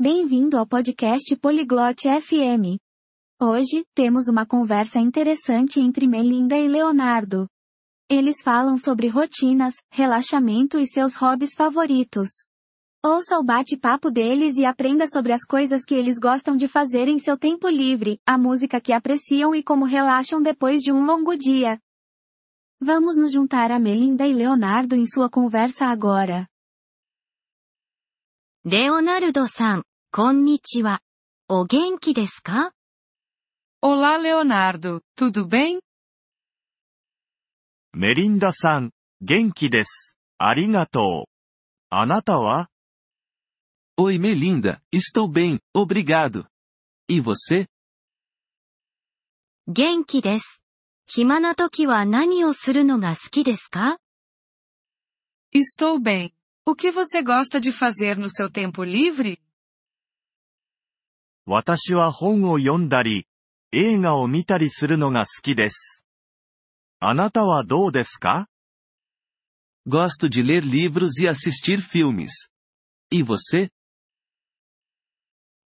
Bem-vindo ao podcast Poliglote FM. Hoje, temos uma conversa interessante entre Melinda e Leonardo. Eles falam sobre rotinas, relaxamento e seus hobbies favoritos. Ouça o bate-papo deles e aprenda sobre as coisas que eles gostam de fazer em seu tempo livre, a música que apreciam e como relaxam depois de um longo dia. Vamos nos juntar a Melinda e Leonardo em sua conversa agora. レオナルドさん、 こんにちは。お元気ですか Olá Leonardo, tudo bem? メリンダさん、元気です。ありがとう。あなたは Oi Melinda, estou bem, obrigado. E você? 元気です。暇な時は何をするのが好きですか Estou bem. O que você gosta de fazer no seu tempo livre? 私は本を読んだり、映画を見たりするのが好きです。あなたはどうですか？Gosto de ler livros e assistir filmes. E você?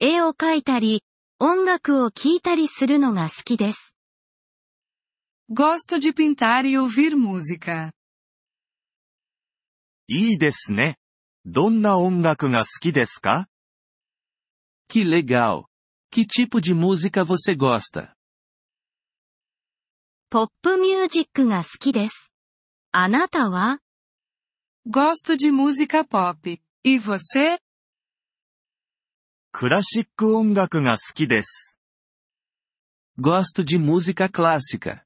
絵を描いたり、音楽を聴いたりするのが好きです。Gosto de pintar e ouvir música. いいですね。どんな音楽が好きですか？Que legal! Que tipo de música você gosta? ポップミュージックが好きです。あなたは Gosto de música pop. E você? クラシック音楽が好きです。 Gosto de música clássica.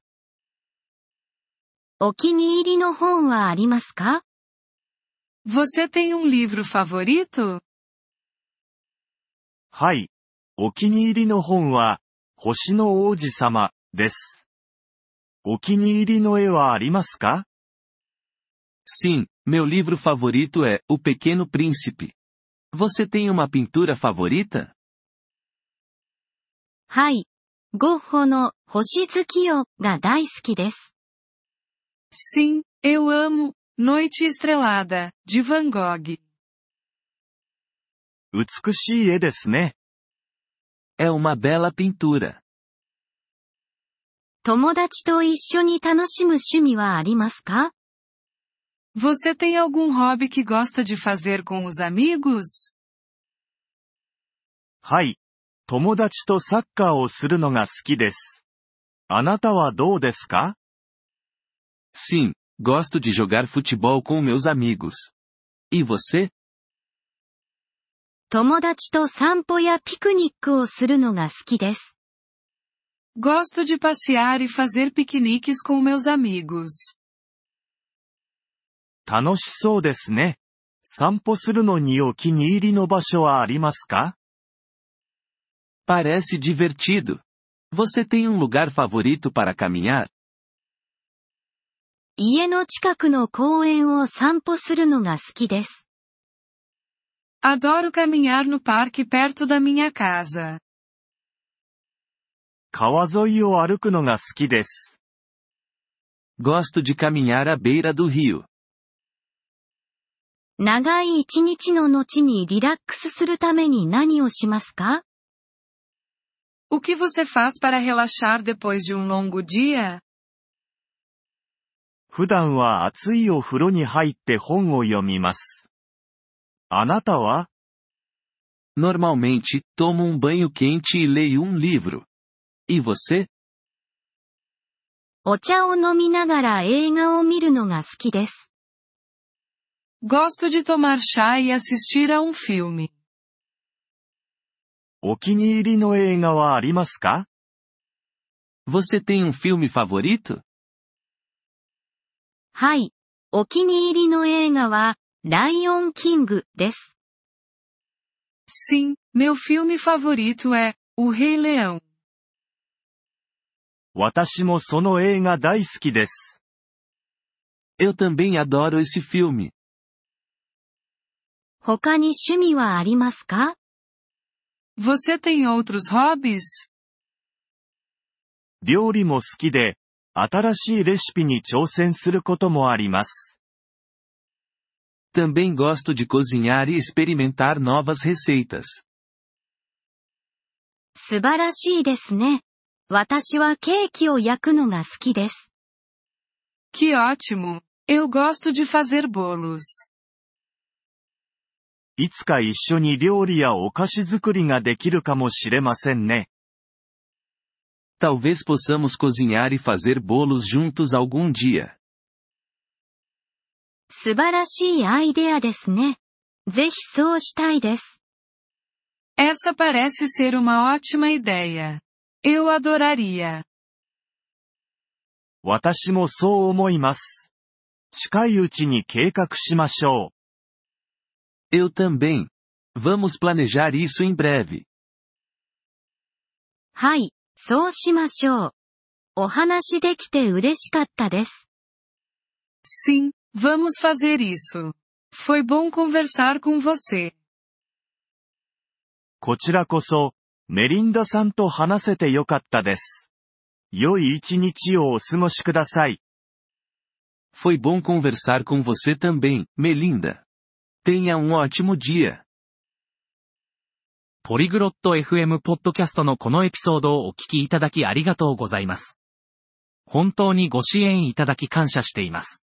お気に入りの本はありますか Você tem um livro favorito? はい。お気に入りの本は、星の王子様、です。お気に入りの絵はありますか Sim, meu livro favorito é O Pequeno Príncipe. Você tem uma pintura favorita? はい。ゴッホの星月夜が大好きです。Sim, eu amo Noite Estrelada, de Van Gogh. 美しい絵ですね。É uma bela pintura. 友達と一緒に楽しむ趣味はありますか Você tem algum hobby que gosta de fazer com os amigos? はい。友達とサッカーをするのが好きです。あなたはどうですか Sim, gosto de jogar futebol com meus amigos. E você? 友達と散歩やピクニックをするのが好きです。Gosto de passear e fazer piqueniques com meus amigos. 楽しそうですね。散歩するのにお気に入りの場所はありますか Parece divertido. Você tem um lugar favorito para caminhar? 家の近くの公園を散歩するのが好きです。Adoro caminhar no parque perto da minha casa. 川沿いを歩くのが好きです。 Gosto de caminhar à beira do rio. 長い一日の後にリラックスするために何をしますか O que você faz para relaxar depois de um longo dia? 普段は暑いお風呂に入って本を読みます。 あなたは Normalmente, tomo um banho quente e leio um livro. E você? お茶を飲みながら映画を見るのが好きです。 Gosto de tomar chá e assistir a um filme. お気に入りの映画はありますか Você tem um filme favorito? はい。お気に入りの映画は、 ライオンキングです。Sim, meu filme favorito é O Rei Leão. 私もその映画大好きです。Eu também adoro esse filme. 他に趣味はありますか Você tem outros hobbies? 料理も好きで、新しいレシピに挑戦することもあります。Também gosto de cozinhar e experimentar novas receitas. 素晴らしいですね。私はケーキを焼くのが好きです。 Que ótimo! Eu gosto de fazer bolos. いつか一緒に料理やお菓子作りができるかもしれませんね。 Talvez possamos cozinhar e fazer bolos juntos algum dia. 素晴らしいアイデアですね。ぜひそうしたいです。Essa parece ser uma ótima ideia. Eu adoraria. 私もそう思います。近いうちに計画しましょう。Eu também. Vamos planejar isso em breve. はい、そうしましょう。お話できて嬉しかったです。Sim, vamos fazer isso. Foi bom conversar com você. こちらこそ、メリンダさんと話せてよかったです。良い一日をお過ごしください。Foi bom conversar com você também, Melinda. Tenha um ótimo dia. ポリグロット FM ポッドキャストのこのエピソードをお聞きいただきありがとうございます。本当にご支援いただき感謝しています。